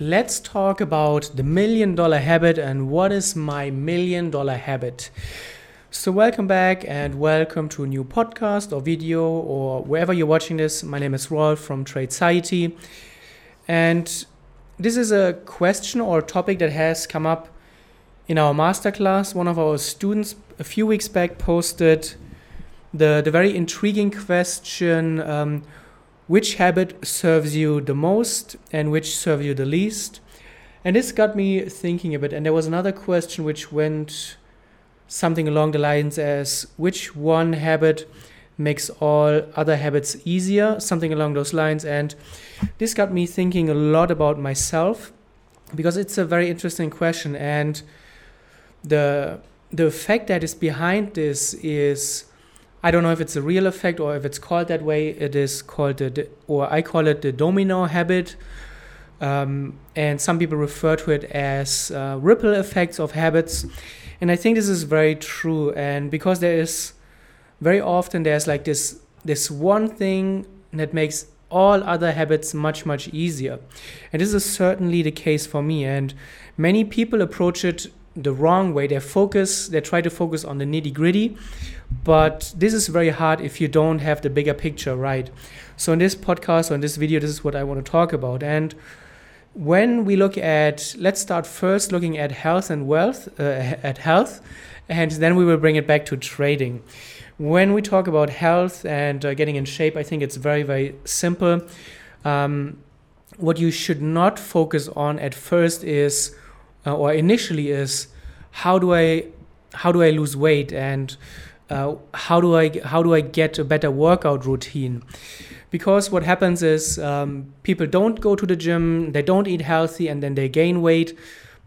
let's talk about the million dollar habit and what is my million dollar habit. So, welcome back and welcome to a new podcast or video or wherever you're watching this. My name is Rolf from Tradeciety, and this is a question or a topic that has come up in our masterclass. One of our students a few weeks back posted the, the very intriguing question um, which habit serves you the most and which serves you the least. And this got me thinking a bit. And there was another question which went something along the lines as which one habit makes all other habits easier, something along those lines. And this got me thinking a lot about myself because it's a very interesting question. And the the fact that is behind this is I don't know if it's a real effect or if it's called that way. It is called the, or I call it the domino habit. Um, and some people refer to it as uh, ripple effects of habits. And I think this is very true. And because there is very often there's like this this one thing that makes all other habits much much easier. And this is certainly the case for me. And many people approach it the wrong way. They focus, they try to focus on the nitty gritty, but this is very hard if you don't have the bigger picture right. So in this podcast or in this video, this is what I want to talk about. And when we look at, let's start first looking at health and wealth, uh, at health, and then we will bring it back to trading. When we talk about health and uh, getting in shape, I think it's very, very simple. Um, what you should not focus on at first is uh, or initially is how do I how do I lose weight and uh, how do I how do I get a better workout routine? Because what happens is um, people don't go to the gym, they don't eat healthy, and then they gain weight.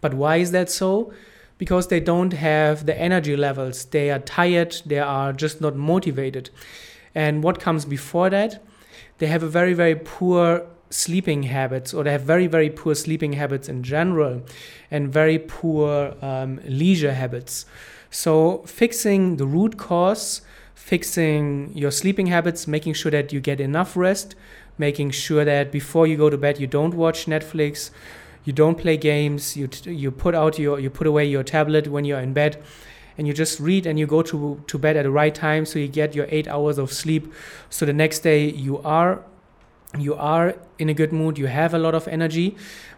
But why is that so? Because they don't have the energy levels. They are tired. They are just not motivated. And what comes before that? They have a very very poor sleeping habits or they have very very poor sleeping habits in general and very poor um, leisure habits. So fixing the root cause fixing your sleeping habits making sure that you get enough rest making sure that before you go to bed you don't watch netflix you don't play games you t- you put out your you put away your tablet when you're in bed and you just read and you go to to bed at the right time so you get your 8 hours of sleep. So the next day you are you are in a good mood you have a lot of energy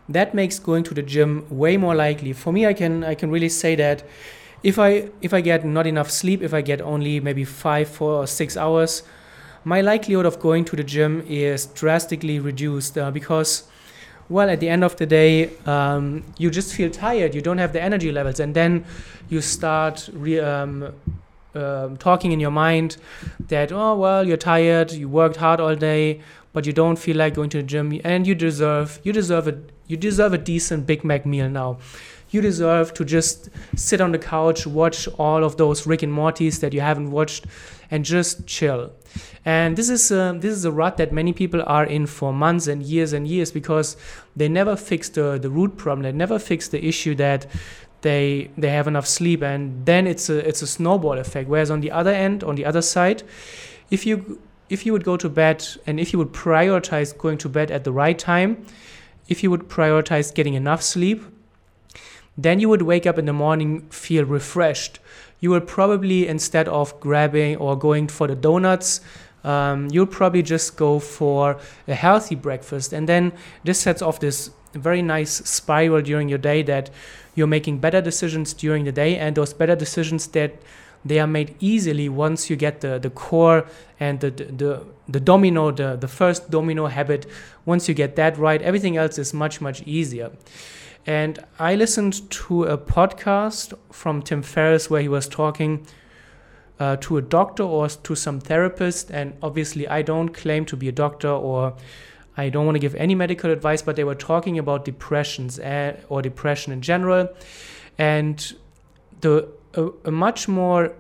that makes going to the gym way more likely. For me i can i can really say that if i if i get not enough sleep if i get only maybe five four or six hours my likelihood of going to the gym is drastically reduced uh, because well at the end of the day um, you just feel tired you don't have the energy levels and then you start re- um, um, talking in your mind that oh well you're tired you worked hard all day but you don't feel like going to the gym and you deserve you deserve a you deserve a decent Big Mac meal now. You deserve to just sit on the couch, watch all of those Rick and Mortys that you haven't watched, and just chill. And this is a, this is a rut that many people are in for months and years and years because they never fix the, the root problem. They never fix the issue that they they have enough sleep, and then it's a it's a snowball effect. Whereas on the other end, on the other side, if you if you would go to bed and if you would prioritize going to bed at the right time, if you would prioritize getting enough sleep, then you would wake up in the morning feel refreshed. You will probably instead of grabbing or going for the donuts, um, you'll probably just go for a healthy breakfast, and then this sets off this very nice spiral during your day that you're making better decisions during the day, and those better decisions that they are made easily once you get the, the core and the, the, the domino, the, the first domino habit. Once you get that right, everything else is much, much easier. And I listened to a podcast from Tim Ferriss where he was talking uh, to a doctor or to some therapist. And obviously, I don't claim to be a doctor or I don't want to give any medical advice, but they were talking about depressions uh, or depression in general. And the a, a much more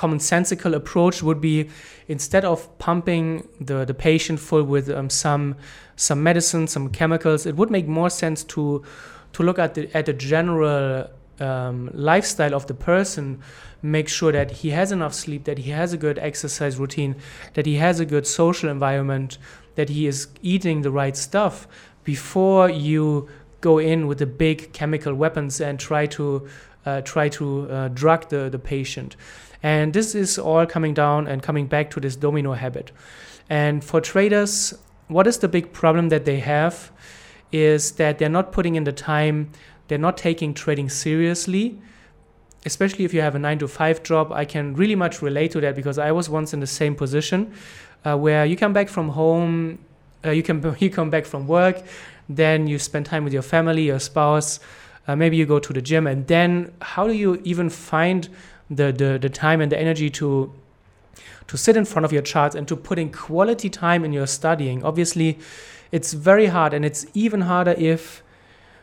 commonsensical approach would be instead of pumping the, the patient full with um, some some medicine, some chemicals, it would make more sense to to look at the at the general um, lifestyle of the person, make sure that he has enough sleep, that he has a good exercise routine, that he has a good social environment, that he is eating the right stuff, before you go in with the big chemical weapons and try to uh, try to uh, drug the, the patient. And this is all coming down and coming back to this domino habit. And for traders, what is the big problem that they have is that they're not putting in the time, they're not taking trading seriously. Especially if you have a nine to five job, I can really much relate to that because I was once in the same position uh, where you come back from home, uh, you can you come back from work, then you spend time with your family, your spouse, uh, maybe you go to the gym, and then how do you even find the, the the time and the energy to to sit in front of your charts and to put in quality time in your studying. Obviously, it's very hard, and it's even harder if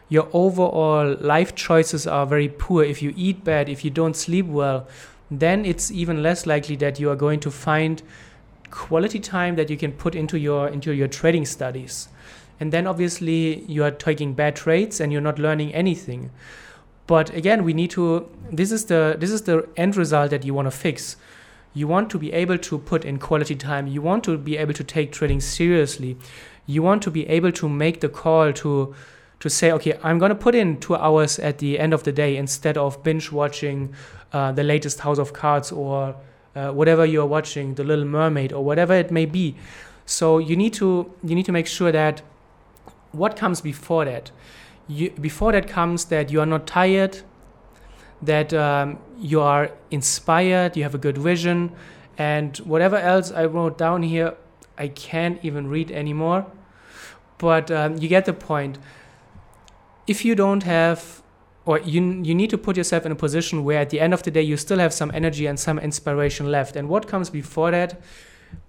your overall life choices are very poor. If you eat bad, if you don't sleep well, then it's even less likely that you are going to find quality time that you can put into your into your trading studies. And then obviously you are taking bad trades and you're not learning anything. But again, we need to this is the this is the end result that you want to fix. You want to be able to put in quality time. You want to be able to take trading seriously. You want to be able to make the call to to say okay i'm going to put in two hours at the end of the day instead of binge watching uh, the latest house of cards or uh, whatever you're watching the little mermaid or whatever it may be. So you need to you need to make sure that what comes before that you, before that comes that you are not tired that um, you are inspired, you have a good vision, and whatever else I wrote down here, I can't even read anymore. But um, you get the point. If you don't have, or you, you need to put yourself in a position where at the end of the day you still have some energy and some inspiration left. And what comes before that?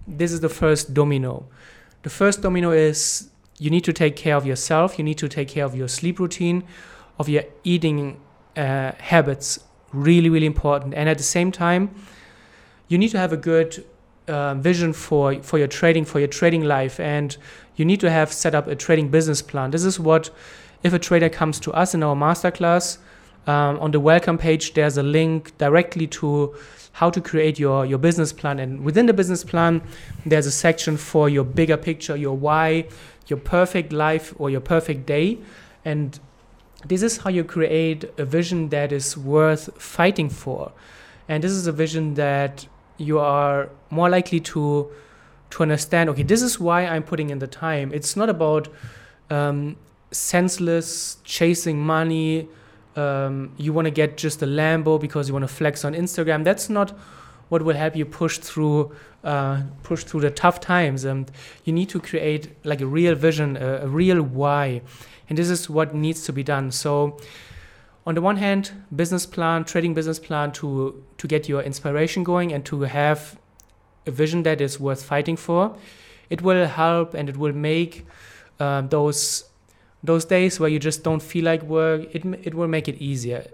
This is the first domino. The first domino is you need to take care of yourself, you need to take care of your sleep routine, of your eating uh, habits really really important. And at the same time you need to have a good uh, vision for for your trading for your trading life. And you need to have set up a trading business plan. This is what if a trader comes to us in our masterclass um, on the welcome page there's a link directly to how to create your your business plan. And within the business plan there's a section for your bigger picture your why your perfect life or your perfect day. And this is how you create a vision that is worth fighting for. And this is a vision that you are more likely to to understand okay this is why i'm putting in the time. It's not about um, senseless chasing money um, you want to get just a lambo because you want to flex on instagram. That's not what will help you push through uh, push through the tough times. And you need to create like a real vision a, a real why. And this is what needs to be done. So on the one hand business plan trading business plan to to get your inspiration going and to have a vision that is worth fighting for. It will help and it will make uh, those those days where you just don't feel like work it, it will make it easier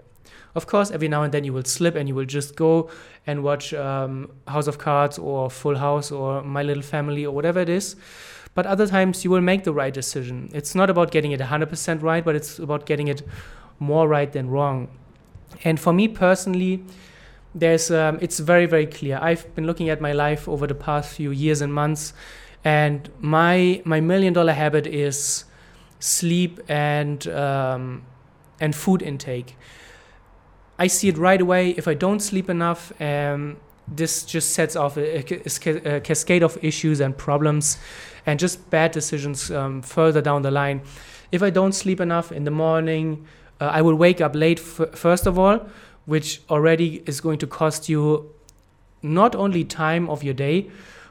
of course every now and then you will slip and you will just go and watch um, house of cards or full house or my little family or whatever it is but other times you will make the right decision. It's not about getting it 100% right, but it's about getting it more right than wrong. And for me personally, there's um, it's very very clear. I've been looking at my life over the past few years and months, and my my million dollar habit is sleep and um, and food intake. I see it right away. If I don't sleep enough, um, this just sets off a, a, a, cascade of issues and problems and just bad decisions um, further down the line. If I don't sleep enough in the morning, uh, I will wake up late, f- first of all, which already is going to cost you not only time of your day,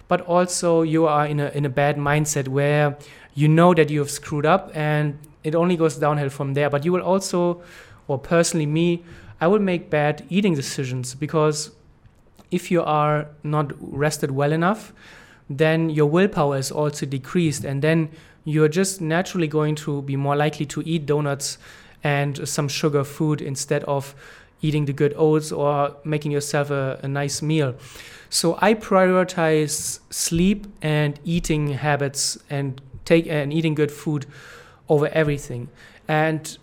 but also you are in a, in a bad mindset where you know that you have screwed up and it only goes downhill from there. But you will also, or personally, me, I will make bad eating decisions because if you are not rested well enough, then your willpower is also decreased, and then you're just naturally going to be more likely to eat donuts and some sugar food instead of eating the good oats or making yourself a, a nice meal. So I prioritize sleep and eating habits and take and eating good food over everything. And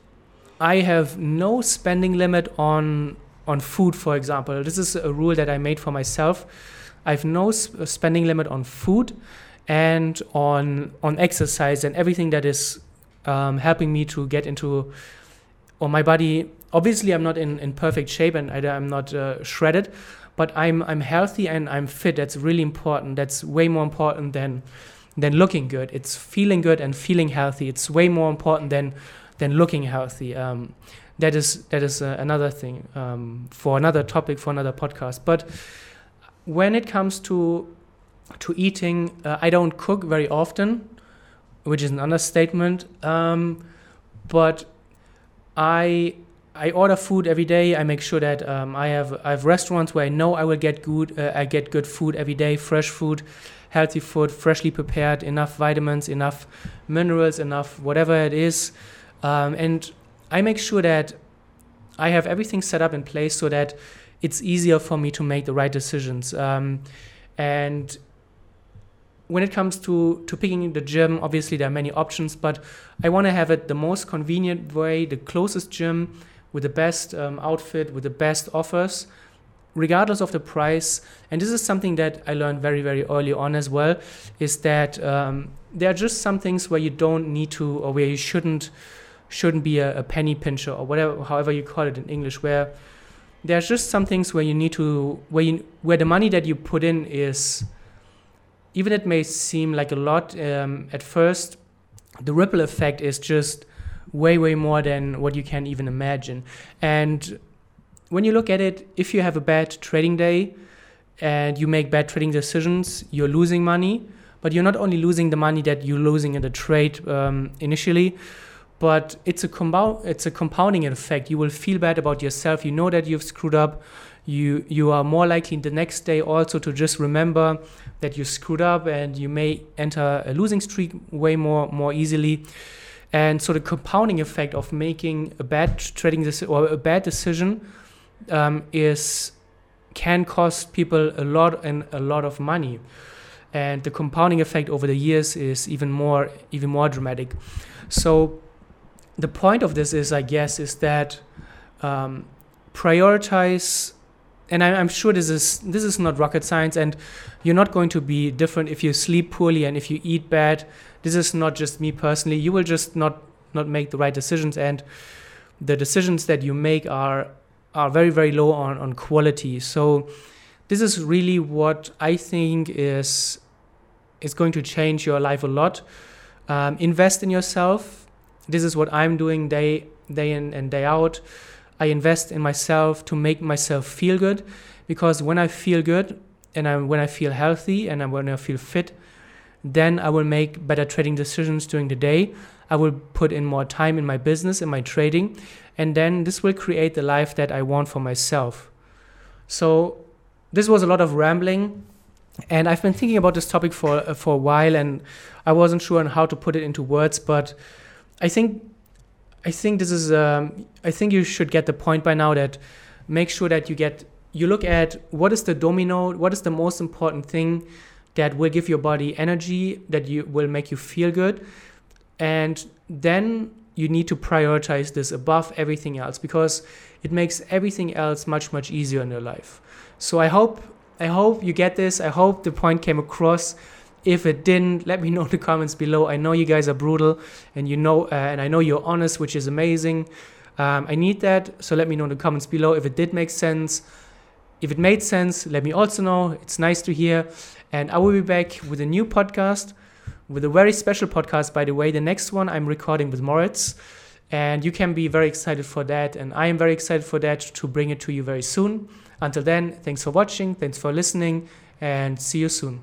I have no spending limit on on food, for example. This is a rule that I made for myself. I have no sp- spending limit on food and on on exercise and everything that is um, helping me to get into or my body obviously i'm not in, in perfect shape and I, am not uh, shredded but i'm i'm healthy and i'm fit. That's really important. That's way more important than than looking good. It's feeling good and feeling healthy. It's way more important than than looking healthy. Um, that is that is uh, another thing um, for another topic for another podcast. But when it comes to to eating uh, i don't cook very often which is an understatement. Um, but I I order food every day. I make sure that um, I have I have restaurants where I know I will get good uh, I get good food every day, fresh food, healthy food, freshly prepared, enough vitamins, enough minerals, enough whatever it is, um, and I make sure that I have everything set up in place so that it's easier for me to make the right decisions. Um, and when it comes to to picking the gym, obviously there are many options, but I want to have it the most convenient way, the closest gym with the best um, outfit, with the best offers, regardless of the price. And this is something that I learned very very early on as well, is that um, there are just some things where you don't need to or where you shouldn't shouldn't be a, a penny pincher or whatever, however you call it in English, where there's just some things where you need to where you where the money that you put in is even it may seem like a lot um, at first, the ripple effect is just way, way more than what you can even imagine. And when you look at it, if you have a bad trading day and you make bad trading decisions, you're losing money. But you're not only losing the money that you're losing in the trade um, initially, but it's a compound it's a compounding effect. You will feel bad about yourself. You know that you've screwed up you you are more likely the next day also to just remember that you screwed up and you may enter a losing streak way more more easily and so the compounding effect of making a bad trading decision or a bad decision um, is can cost people a lot and a lot of money and the compounding effect over the years is even more even more dramatic so the point of this is i guess is that um, prioritize and I, am sure this is this is not rocket science, and you're not going to be different if you sleep poorly and if you eat bad. This is not just me personally. You will just not not make the right decisions, and the decisions that you make are are very very low on on quality. So this is really what I think is is going to change your life a lot. Um, invest in yourself. This is what I'm doing day day in and day out. I invest in myself to make myself feel good because when I feel good and I, when I feel healthy and I, when I feel fit, then I will make better trading decisions during the day. I will put in more time in my business, in my trading, and then this will create the life that I want for myself. So, this was a lot of rambling, and I've been thinking about this topic for uh, for a while, and I wasn't sure on how to put it into words, but I think I think this is. Um, I think you should get the point by now that make sure that you get. You look at what is the domino. What is the most important thing that will give your body energy that you will make you feel good, and then you need to prioritize this above everything else because it makes everything else much much easier in your life. So I hope I hope you get this. I hope the point came across if it didn't let me know in the comments below. I know you guys are brutal and you know uh, and i know you're honest which is amazing. Um, i need that so let me know in the comments below. If it did make sense if it made sense let me also know. It's nice to hear. And i will be back with a new podcast with a very special podcast by the way. The next one i'm recording with moritz and you can be very excited for that. And i am very excited for that to bring it to you very soon. Until then thanks for watching thanks for listening and see you soon